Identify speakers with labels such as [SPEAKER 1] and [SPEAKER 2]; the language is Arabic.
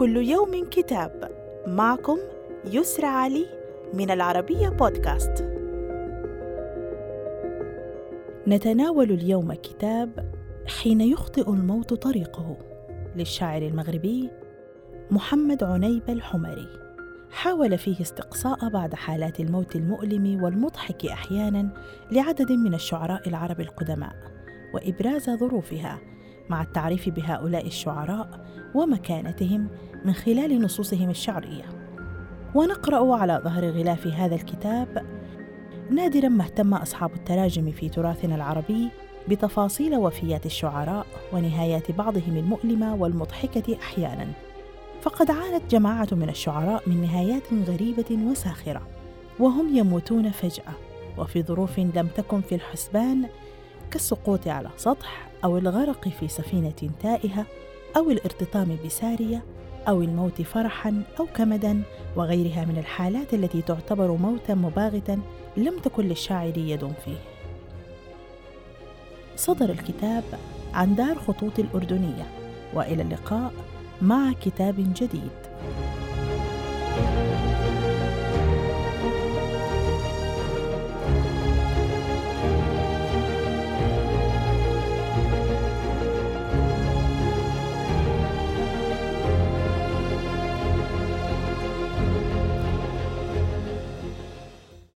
[SPEAKER 1] كل يوم كتاب. معكم يسرى علي من العربية بودكاست. نتناول اليوم كتاب حين يخطئ الموت طريقه للشاعر المغربي محمد عنيب الحمري. حاول فيه استقصاء بعض حالات الموت المؤلم والمضحك أحيانا لعدد من الشعراء العرب القدماء وإبراز ظروفها مع التعريف بهؤلاء الشعراء ومكانتهم من خلال نصوصهم الشعرية. ونقرأ على ظهر غلاف هذا الكتاب نادرا ما اهتم أصحاب التراجم في تراثنا العربي بتفاصيل وفيات الشعراء ونهايات بعضهم المؤلمة والمضحكة أحيانا. فقد عانت جماعة من الشعراء من نهايات غريبة وساخرة وهم يموتون فجأة. وفي ظروف لم تكن في الحسبان كالسقوط على سطح أو الغرق في سفينة تائهة أو الارتطام بسارية أو الموت فرحا أو كمدا وغيرها من الحالات التي تعتبر موتا مباغتا لم تكن للشاعر يد فيه. صدر الكتاب عن دار خطوط الأردنية وإلى اللقاء مع كتاب جديد.